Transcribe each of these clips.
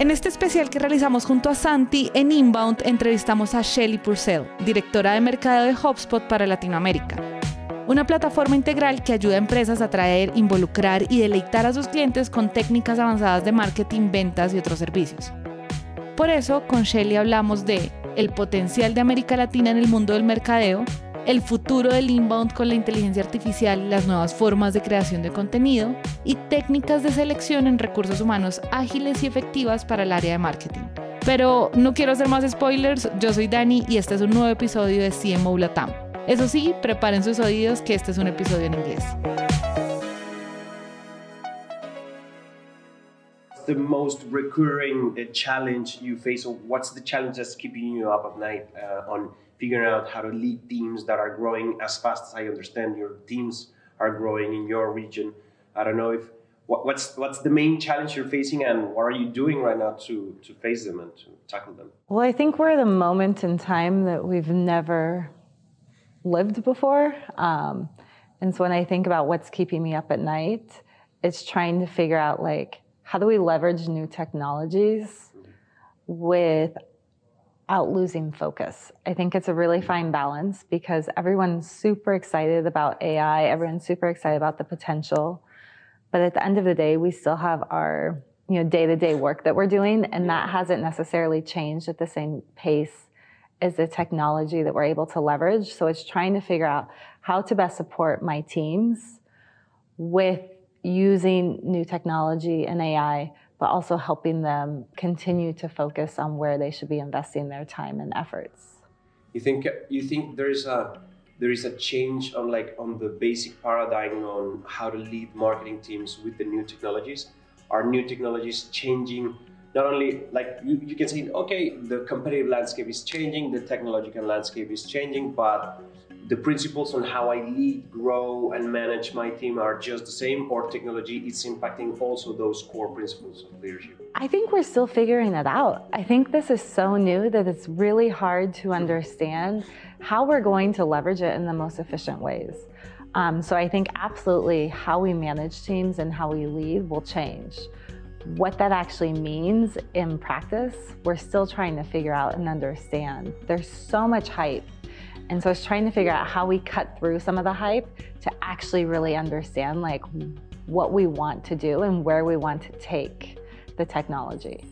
En este especial que realizamos junto a Santi en Inbound entrevistamos a Shelly Purcell, directora de mercadeo de HubSpot para Latinoamérica. Una plataforma integral que ayuda a empresas a atraer, involucrar y deleitar a sus clientes con técnicas avanzadas de marketing, ventas y otros servicios. Por eso, con Shelly hablamos de el potencial de América Latina en el mundo del mercadeo, el futuro del inbound con la inteligencia artificial, las nuevas formas de creación de contenido y técnicas de selección en recursos humanos ágiles y efectivas para el área de marketing. Pero no quiero hacer más spoilers, yo soy Dani y este es un nuevo episodio de CMO Latam. Eso sí, preparen sus oídos que este es un episodio en inglés. The most recurring uh, challenge you face, or what's the challenge that's keeping you up at night uh, on figuring out how to lead teams that are growing as fast as I understand your teams are growing in your region. I don't know if what, what's what's the main challenge you're facing, and what are you doing right now to to face them and to tackle them? Well, I think we're at a moment in time that we've never lived before, um, and so when I think about what's keeping me up at night, it's trying to figure out like how do we leverage new technologies with without losing focus. I think it's a really mm-hmm. fine balance because everyone's super excited about AI, everyone's super excited about the potential. But at the end of the day, we still have our you know day-to-day work that we're doing and that hasn't necessarily changed at the same pace as the technology that we're able to leverage. So it's trying to figure out how to best support my teams with using new technology and AI but also helping them continue to focus on where they should be investing their time and efforts. You think you think there is a there is a change on like on the basic paradigm on how to lead marketing teams with the new technologies? Are new technologies changing not only like you, you can say okay the competitive landscape is changing the technological landscape is changing but the principles on how I lead, grow, and manage my team are just the same, or technology is impacting also those core principles of leadership? I think we're still figuring it out. I think this is so new that it's really hard to understand how we're going to leverage it in the most efficient ways. Um, so I think absolutely how we manage teams and how we lead will change. What that actually means in practice, we're still trying to figure out and understand. There's so much hype and so I was trying to figure out how we cut through some of the hype to actually really understand like what we want to do and where we want to take the technology.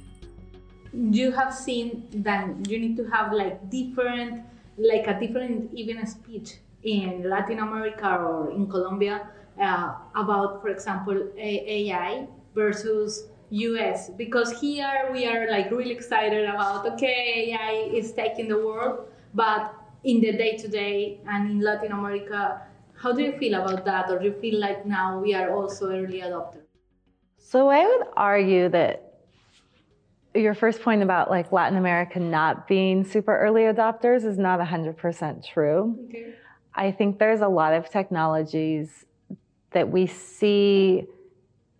You have seen that you need to have like different, like a different even speech in Latin America or in Colombia uh, about, for example, AI versus US because here we are like really excited about okay AI is taking the world, but in the day to day and in Latin America. How do you feel about that? Or do you feel like now we are also early adopters? So I would argue that your first point about like Latin America not being super early adopters is not 100% true. Okay. I think there's a lot of technologies that we see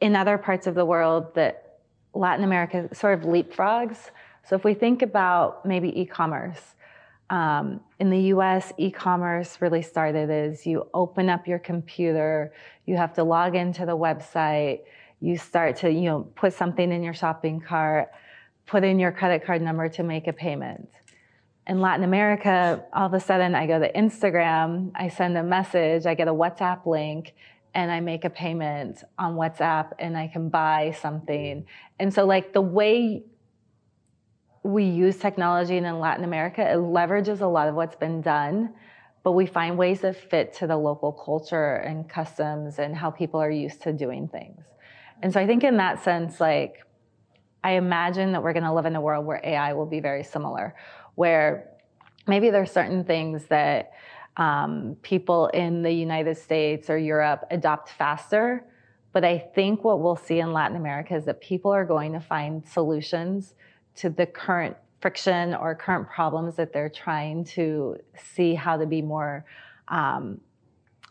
in other parts of the world that Latin America sort of leapfrogs. So if we think about maybe e-commerce, um, in the US, e commerce really started as you open up your computer, you have to log into the website, you start to you know, put something in your shopping cart, put in your credit card number to make a payment. In Latin America, all of a sudden I go to Instagram, I send a message, I get a WhatsApp link, and I make a payment on WhatsApp and I can buy something. And so, like, the way we use technology and in Latin America, it leverages a lot of what's been done, but we find ways that fit to the local culture and customs and how people are used to doing things. And so I think in that sense, like, I imagine that we're going to live in a world where AI will be very similar, where maybe there's certain things that um, people in the United States or Europe adopt faster. But I think what we'll see in Latin America is that people are going to find solutions to the current friction or current problems that they're trying to see how to be more um,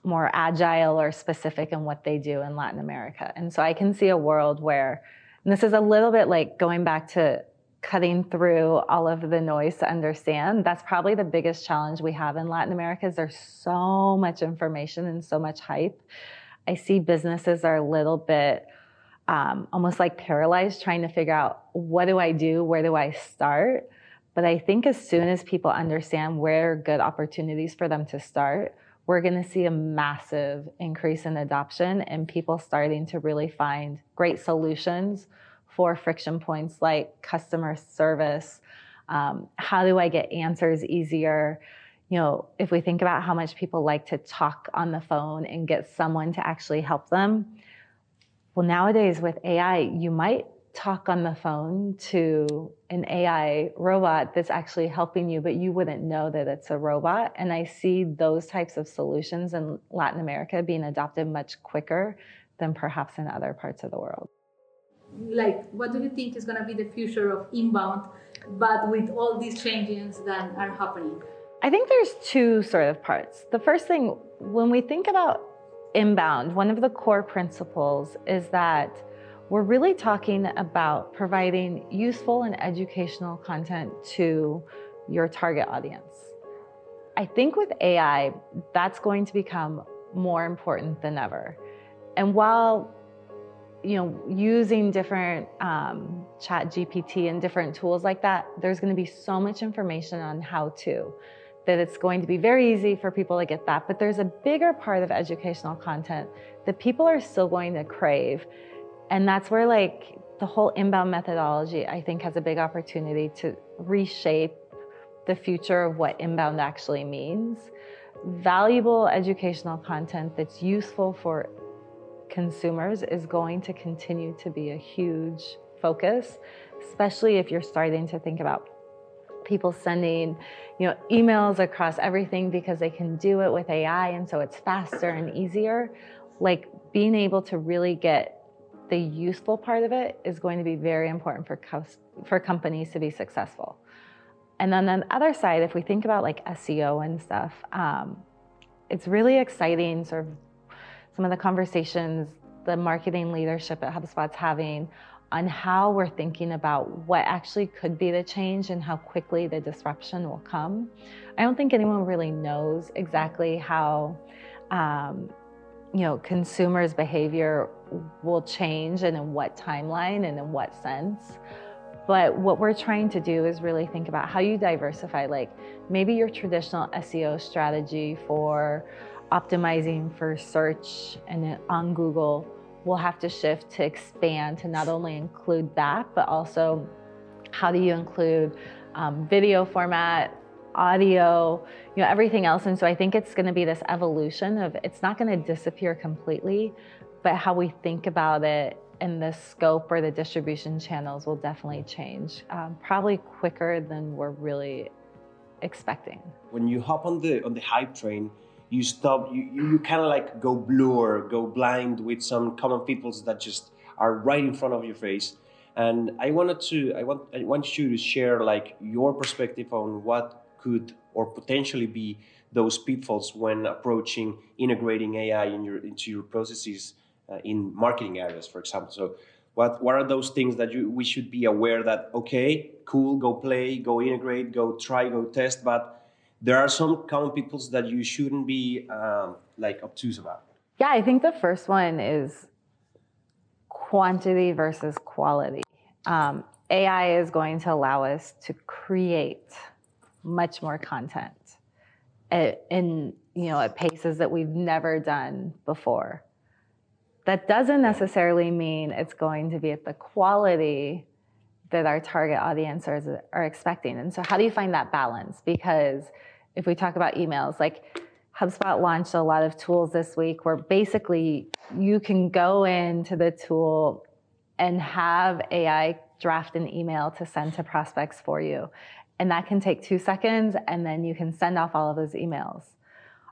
more agile or specific in what they do in Latin America. And so I can see a world where, and this is a little bit like going back to cutting through all of the noise to understand. That's probably the biggest challenge we have in Latin America is there's so much information and so much hype. I see businesses are a little bit um, almost like paralyzed trying to figure out what do I do? Where do I start? But I think as soon as people understand where good opportunities for them to start, we're going to see a massive increase in adoption and people starting to really find great solutions for friction points like customer service. Um, how do I get answers easier? You know, if we think about how much people like to talk on the phone and get someone to actually help them, well, nowadays with AI, you might talk on the phone to an AI robot that's actually helping you, but you wouldn't know that it's a robot. And I see those types of solutions in Latin America being adopted much quicker than perhaps in other parts of the world. Like, what do you think is going to be the future of inbound, but with all these changes that are happening? I think there's two sort of parts. The first thing, when we think about inbound, one of the core principles is that we're really talking about providing useful and educational content to your target audience. I think with AI, that's going to become more important than ever. And while you know, using different um, ChatGPT and different tools like that, there's going to be so much information on how to that it's going to be very easy for people to get that. But there's a bigger part of educational content that people are still going to crave. And that's where like the whole inbound methodology, I think has a big opportunity to reshape the future of what inbound actually means. Valuable educational content that's useful for consumers is going to continue to be a huge focus, especially if you're starting to think about people sending you know emails across everything because they can do it with AI and so it's faster and easier. Like being able to really get the useful part of it is going to be very important for for companies to be successful. And then on the other side if we think about like SEO and stuff um, it's really exciting sort of some of the conversations the marketing leadership at HubSpot's having on how we're thinking about what actually could be the change and how quickly the disruption will come. I don't think anyone really knows exactly how um, you know consumers' behavior will change and in what timeline and in what sense. But what we're trying to do is really think about how you diversify. Like maybe your traditional SEO strategy for optimizing for search and on Google we'll have to shift to expand to not only include that, but also how do you include um, video format, audio, you know, everything else. And so I think it's going to be this evolution of it's not going to disappear completely, but how we think about it and the scope or the distribution channels will definitely change, um, probably quicker than we're really expecting. When you hop on the on the hype train, you stop you, you, kind of like go blur go blind with some common pitfalls that just are right in front of your face. And i wanted to i want i want you to share like your perspective on what could or potentially be those pitfalls when approaching integrating ai in your into your processes uh, in marketing areas for example. So what what are those things that you we should be aware that okay cool go play go integrate go try go test but there are some common pitfalls that you shouldn't be um, like obtuse about. Yeah, I think the first one is quantity versus quality. Um, AI is going to allow us to create much more content at, in you know at paces that we've never done before. That doesn't necessarily mean it's going to be at the quality that our target audience are, are expecting. And so, how do you find that balance? Because if we talk about emails, like HubSpot launched a lot of tools this week where basically you can go into the tool and have AI draft an email to send to prospects for you. And that can take two seconds, and then you can send off all of those emails.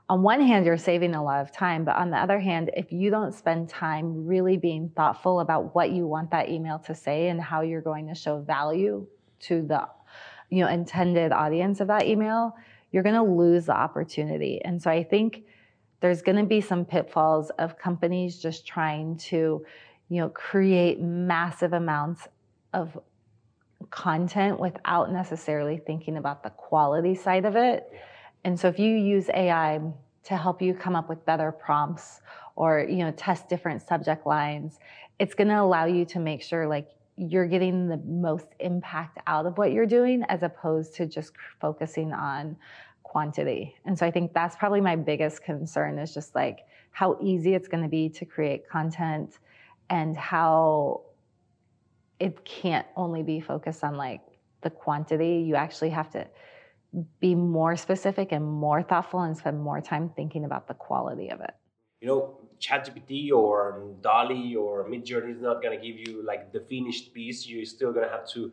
On one hand, you're saving a lot of time, but on the other hand, if you don't spend time really being thoughtful about what you want that email to say and how you're going to show value to the you know intended audience of that email, you're going to lose the opportunity. And so I think there's going to be some pitfalls of companies just trying to, you know, create massive amounts of content without necessarily thinking about the quality side of it. And so if you use AI to help you come up with better prompts or you know test different subject lines it's going to allow you to make sure like you're getting the most impact out of what you're doing as opposed to just focusing on quantity. And so i think that's probably my biggest concern is just like how easy it's going to be to create content and how it can't only be focused on like the quantity. You actually have to be more specific and more thoughtful and spend more time thinking about the quality of it. You know, ChatGPT or DALL-E or Midjourney is not going to give you like the finished piece. You're still going to have to,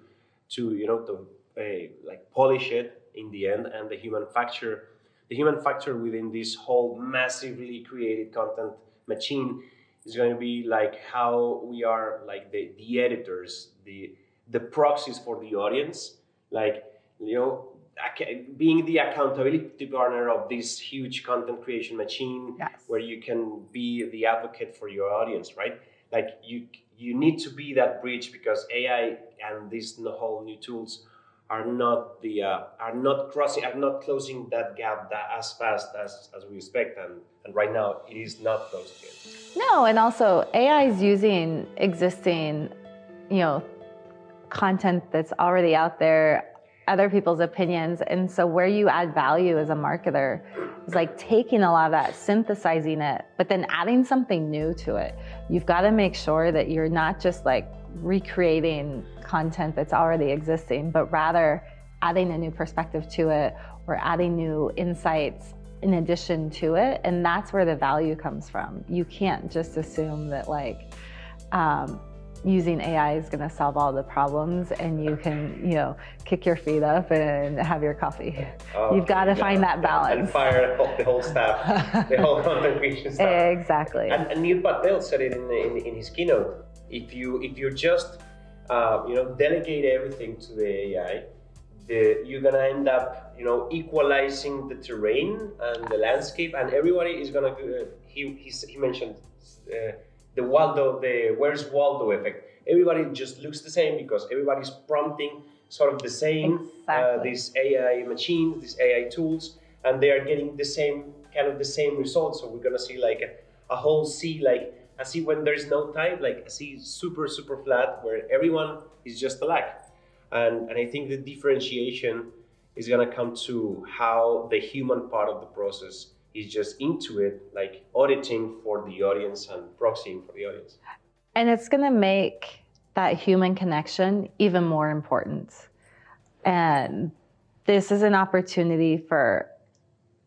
to you know, to uh, like polish it in the end. And the human factor, the human factor within this whole massively created content machine is going to be like how we are like the, the editors, the the proxies for the audience. Like you know, being the accountability partner of this huge content creation machine yes. where you can be the advocate for your audience right like you you need to be that bridge because ai and these whole new tools are not the uh, are not crossing are not closing that gap that as fast as, as we expect and and right now it is not closed yet no and also ai is using existing you know content that's already out there other people's opinions. And so where you add value as a marketer is like taking a lot of that, synthesizing it, but then adding something new to it. You've got to make sure that you're not just like recreating content that's already existing, but rather adding a new perspective to it or adding new insights in addition to it. And that's where the value comes from. You can't just assume that like, um, using AI is going to solve all the problems and you can, you know, kick your feet up and have your coffee. Oh, You've got to find that balance. And fire the whole staff, the whole content creation staff. Exactly. And, and Neil Patel said it in, in, in, his keynote. If you if you just uh, you know delegate everything to the AI, the, you're gonna end up you know equalizing the terrain and the landscape, and everybody is gonna. Uh, he, he he mentioned. Uh, the Waldo, the where's Waldo effect. Everybody just looks the same because everybody's prompting sort of the same uh, exactly. uh, these AI machines, these AI tools, and they are getting the same kind of the same results. So we're gonna see like a, a whole sea, like a sea when there's no tide, like a sea super super flat where everyone is just alike. And and I think the differentiation is gonna come to how the human part of the process is just into it, like auditing for the audience and proxying for the audience. And it's going to make that human connection even more important. And this is an opportunity for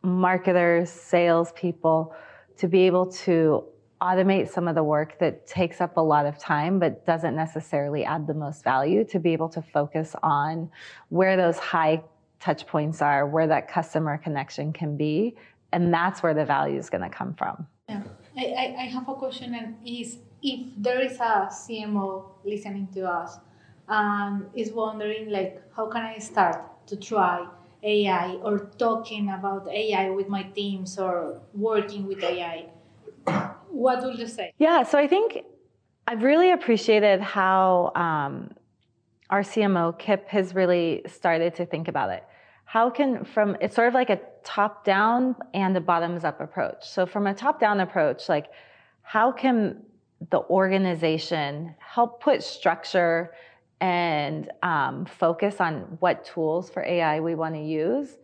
marketers, salespeople to be able to automate some of the work that takes up a lot of time but doesn't necessarily add the most value to be able to focus on where those high touch points are, where that customer connection can be, and that's where the value is going to come from. Yeah, I, I have a question, and is if there is a CMO listening to us and is wondering like, how can I start to try AI or talking about AI with my teams or working with AI? What would you say? Yeah, so I think I've really appreciated how um, our CMO Kipp has really started to think about it how can from it's sort of like a top down and a bottoms up approach. So from a top down approach like how can the organization help put structure and um, focus on what tools for ai we want to use?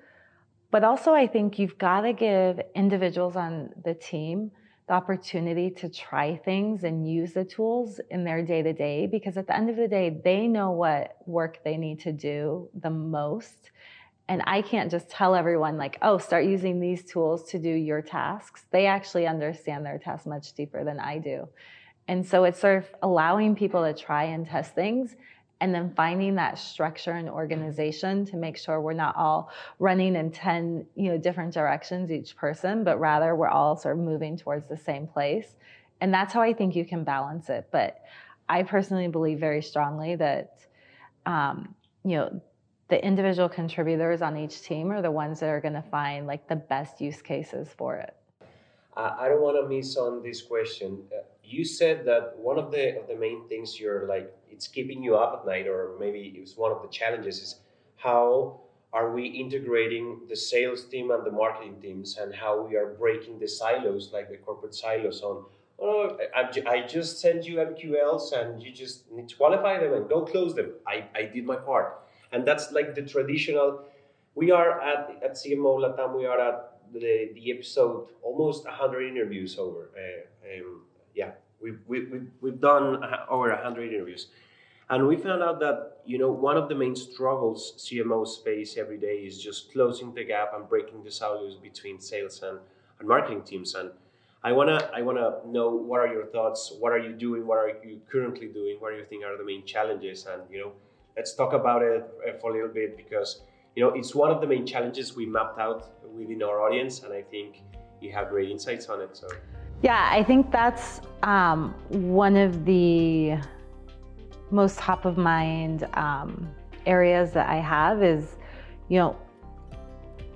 But also i think you've got to give individuals on the team the opportunity to try things and use the tools in their day to day because at the end of the day they know what work they need to do the most and I can't just tell everyone, like, oh, start using these tools to do your tasks. They actually understand their tasks much deeper than I do. And so it's sort of allowing people to try and test things and then finding that structure and organization to make sure we're not all running in 10 you know different directions each person but rather we're all sort of moving towards the same place and that's how i think you can balance it but i personally believe very strongly that um, you know the individual contributors on each team are the ones that are going to find like the best use cases for it. I don't want to miss on this question. Uh, you said that one of the of the main things you're like it's keeping you up at night, or maybe it's one of the challenges is how are we integrating the sales team and the marketing teams and how we are breaking the silos like the corporate silos on oh I, I just send you mqls and you just need to qualify them and go close them i, I did my part and that's like the traditional we are at, at cmo latam we are at the, the episode almost 100 interviews over uh, um, yeah we've, we, we've, we've done over 100 interviews. And we found out that you know one of the main struggles CMOs face every day is just closing the gap and breaking the silos between sales and, and marketing teams. And I wanna I wanna know what are your thoughts, what are you doing, what are you currently doing, what do you think are the main challenges, and you know let's talk about it uh, for a little bit because you know it's one of the main challenges we mapped out within our audience, and I think you have great insights on it. So. Yeah, I think that's um, one of the most top of mind um, areas that I have is, you know,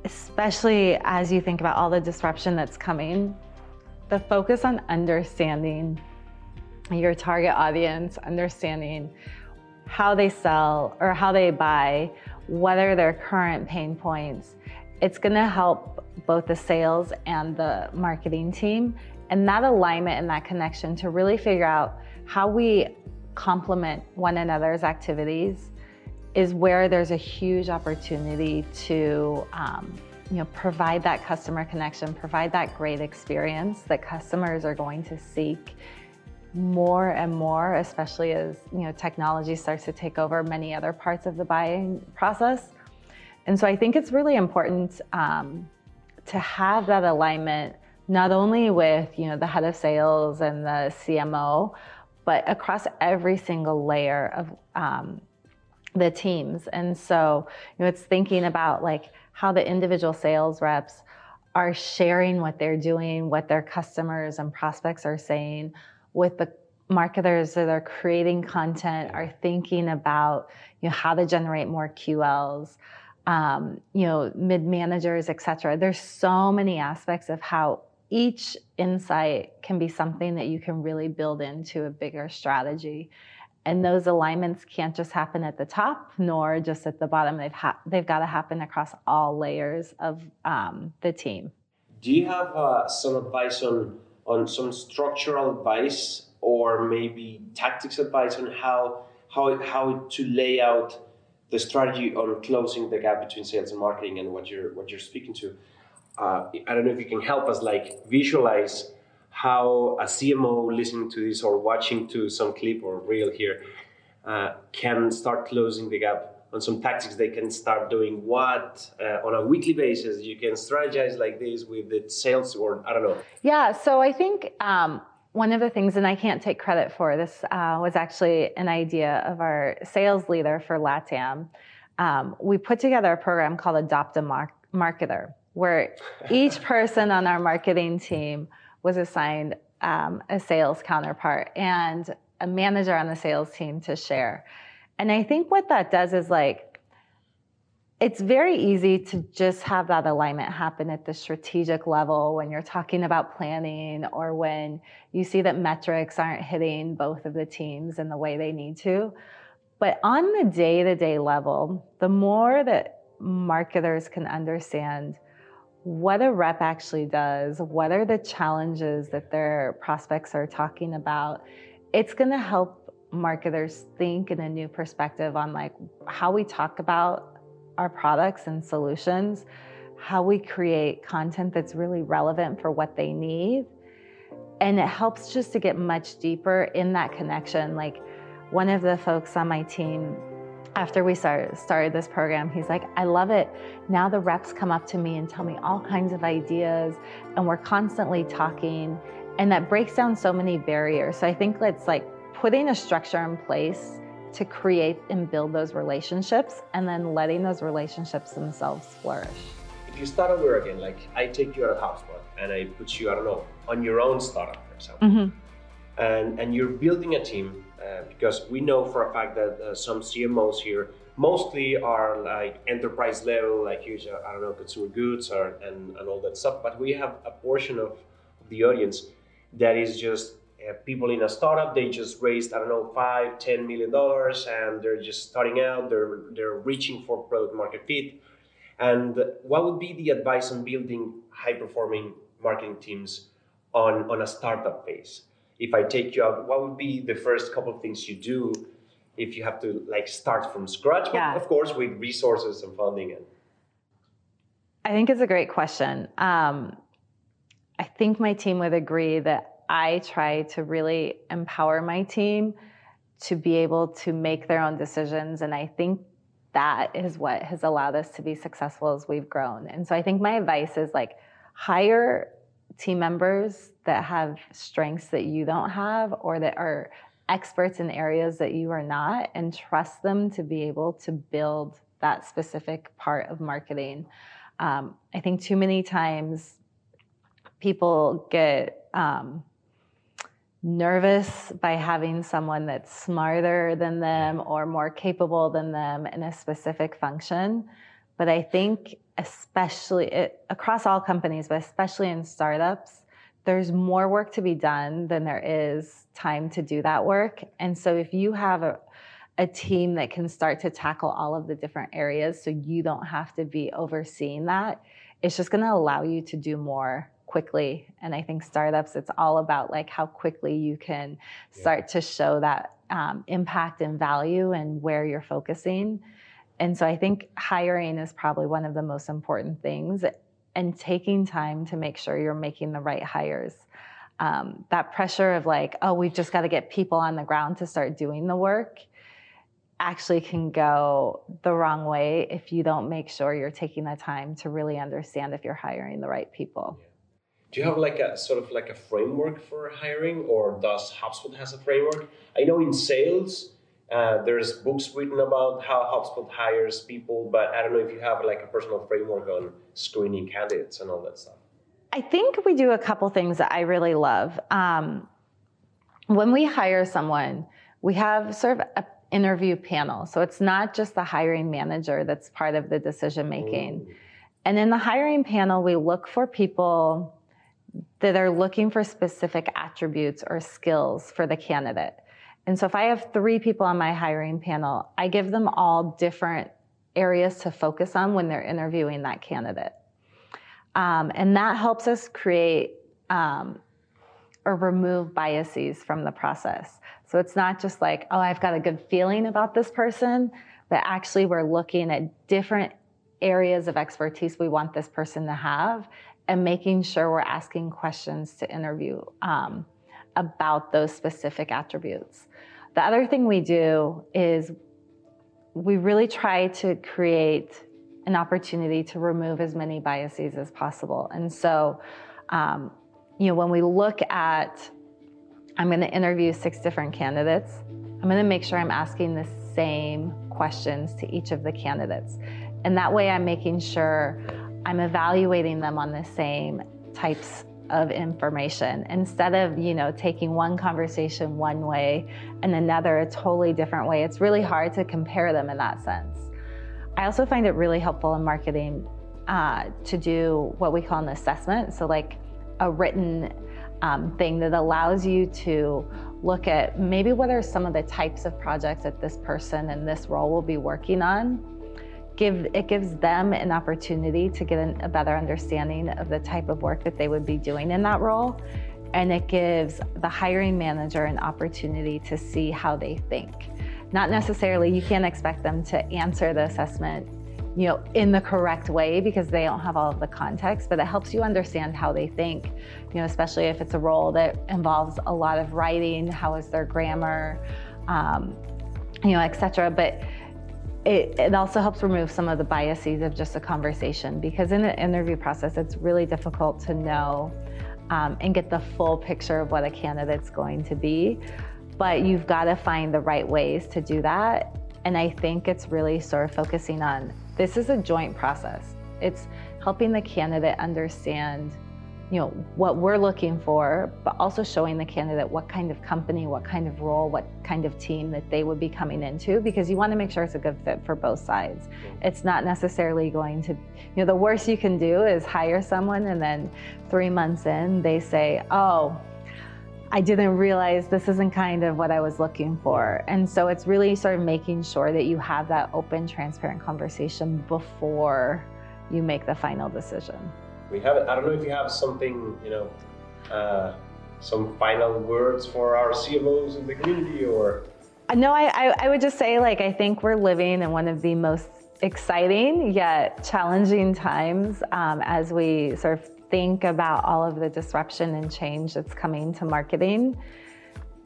especially as you think about all the disruption that's coming, the focus on understanding your target audience, understanding how they sell or how they buy, what are their current pain points. It's going to help both the sales and the marketing team and that alignment and that connection to really figure out how we complement one another's activities is where there's a huge opportunity to um, you know, provide that customer connection, provide that great experience that customers are going to seek more and more, especially as you know technology starts to take over many other parts of the buying process. And so I think it's really important um, to have that alignment, not only with you know the head of sales and the CMO, but across every single layer of um, the teams. And so, you know, it's thinking about like how the individual sales reps are sharing what they're doing, what their customers and prospects are saying with the marketers that are creating content are thinking about you know how to generate more QLs, um, you know mid managers, et cetera. There's so many aspects of how each insight can be something that you can really build into a bigger strategy. And those alignments can't just happen at the top nor just at the bottom. They've, ha- they've got to happen across all layers of um, the team. Do you have uh, some advice on, on some structural advice or maybe tactics advice on how, how, how to lay out the strategy on closing the gap between sales and marketing and what you're, what you're speaking to? uh, I don't know if you can help us like visualize how a CMO listening to this or watching to some clip or reel here uh, can start closing the gap on some tactics they can start doing. What uh, on a weekly basis you can strategize like this with the sales or i don't know. Yeah so i think um, one of the things and i can't take credit for this uh, was actually an idea of our sales leader for latam. Um, we put together a program called adopt a Mar- marketer where each person on our marketing team was assigned um, a sales counterpart and a manager on the sales team to share. And I think what that does is like, it's very easy to just have that alignment happen at the strategic level when you're talking about planning or when you see that metrics aren't hitting both of the teams in the way they need to. But on the day to day level, the more that marketers can understand what a rep actually does, what are the challenges that their prospects are talking about, it's going to help marketers think in a new perspective on like how we talk about our products and solutions, how we create content that's really relevant for what they need. And it helps just to get much deeper in that connection. Like one of the folks on my team after we started, started this program, he's like, I love it. Now the reps come up to me and tell me all kinds of ideas, and we're constantly talking, and that breaks down so many barriers. So I think it's like putting a structure in place to create and build those relationships, and then letting those relationships themselves flourish. If you start over again, like I take you out of HubSpot and I put you, I don't know, on your own startup, for example, mm-hmm. and, and you're building a team uh, because we know for a fact that uh, some CMOs here mostly are like enterprise level, like huge, I don't know, consumer goods or, and, and all that stuff. But we have a portion of the audience that is just people in a startup. They just raised, I don't know, five, ten million dollars, and they're just starting out. They're they're reaching for product market fit, And what would be the advice on building high performing marketing teams on, on a startup phase? If I take you out, what would be the first couple of things you do if you have to like start from scratch? Yeah. But of course, with resources and funding. And I think it's a great question. Um, I think my team would agree that I try to really empower my team to be able to make their own decisions. And I think that is what has allowed us to be successful as we've grown. And so I think my advice is like hire team members that have strengths that you don't have or that are experts in areas that you are not and trust them to be able to build that specific part of marketing. Um, I think too many times people get um, nervous by having someone that's smarter than them or more capable than them in a specific function. But I think, especially it, across all companies, but especially in startups, there's more work to be done than there is time to do that work. And so if you have a, a team that can start to tackle all of the different areas so you don't have to be overseeing that, it's just going to allow you to do more quickly. And I think startups, it's all about like how quickly you can start yeah. to show that um, impact and value and where you're focusing. And so I think hiring is probably one of the most important things and taking time to make sure you're making the right hires. Um, that pressure of like, oh, we've just got to get people on the ground to start doing the work actually can go the wrong way if you don't make sure you're taking the time to really understand if you're hiring the right people. Do you have like a sort of like a framework for hiring, or does HubSpot has a framework? I know in sales, uh, there's books written about how HubSpot hires people, but I don't know if you have like a personal framework on screening candidates and all that stuff. I think we do a couple things that I really love. Um, when we hire someone, we have sort of an interview panel. So it's not just the hiring manager that's part of the decision making. And in the hiring panel, we look for people that are looking for specific attributes or skills for the candidate. And so if I have three people on my hiring panel, I give them all different areas to focus on when they're interviewing that candidate. Um, and that helps us create um, or remove biases from the process. So it's not just like, oh, I've got a good feeling about this person, but actually we're looking at different areas of expertise we want this person to have and making sure we're asking questions to interview um, about those specific attributes. The other thing we do is we really try to create an opportunity to remove as many biases as possible. And so, um, you know, when we look at, I'm going to interview six different candidates, I'm going to make sure I'm asking the same questions to each of the candidates. And that way I'm making sure I'm evaluating them on the same types of information. Instead of you know taking one conversation one way and another a totally different way it's really hard to compare them in that sense. I also find it really helpful in marketing uh, to do what we call an assessment. So like a written um, thing that allows you to look at maybe what are some of the types of projects that this person in this role will be working on give it gives them an opportunity to get an, a better understanding of the type of work that they would be doing in that role. And it gives the hiring manager an opportunity to see how they think. Not necessarily you can't expect them to answer the assessment you know in the correct way because they don't have all of the context but it helps you understand how they think you know especially if it's a role that involves a lot of writing how is their grammar um, you know etc but it, it, also helps remove some of the biases of just a conversation because in an interview process, it's really difficult to know um, and get the full picture of what a candidate's going to be. But you've got to find the right ways to do that. And I think it's really sort of focusing on this is a joint process. It's helping the candidate understand you know what we're looking for but also showing the candidate what kind of company what kind of role what kind of team that they would be coming into because you want to make sure it's a good fit for both sides it's not necessarily going to you know the worst you can do is hire someone and then three months in they say oh I didn't realize this isn't kind of what I was looking for. And so it's really sort of making sure that you have that open, transparent conversation before you make the final decision. We have I don't know if you have something, you know, uh, some final words for our CMOs in the community or. No, I, I, I would just say like I think we're living in one of the most exciting yet challenging times um, as we sort of think about all of the disruption and change that's coming to marketing.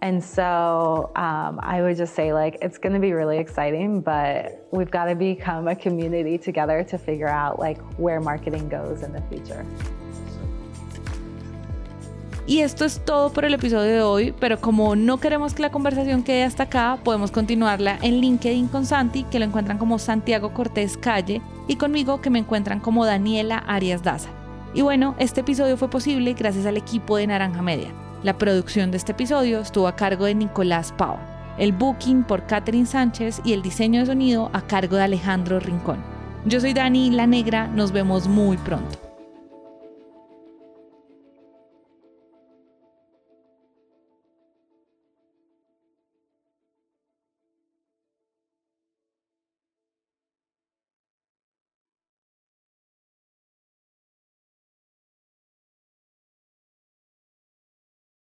And so um, I would just say, like, it's going to be really exciting, but we've got to become a community together to figure out, like, where marketing goes in the future. Y esto es todo por el episodio de hoy, pero como no queremos que la conversación quede hasta acá, podemos continuarla en LinkedIn con Santi, que lo encuentran como Santiago Cortés Calle, y conmigo, que me encuentran como Daniela Arias Daza. Y bueno, este episodio fue posible gracias al equipo de Naranja Media. La producción de este episodio estuvo a cargo de Nicolás Pava, el booking por Catherine Sánchez y el diseño de sonido a cargo de Alejandro Rincón. Yo soy Dani La Negra, nos vemos muy pronto.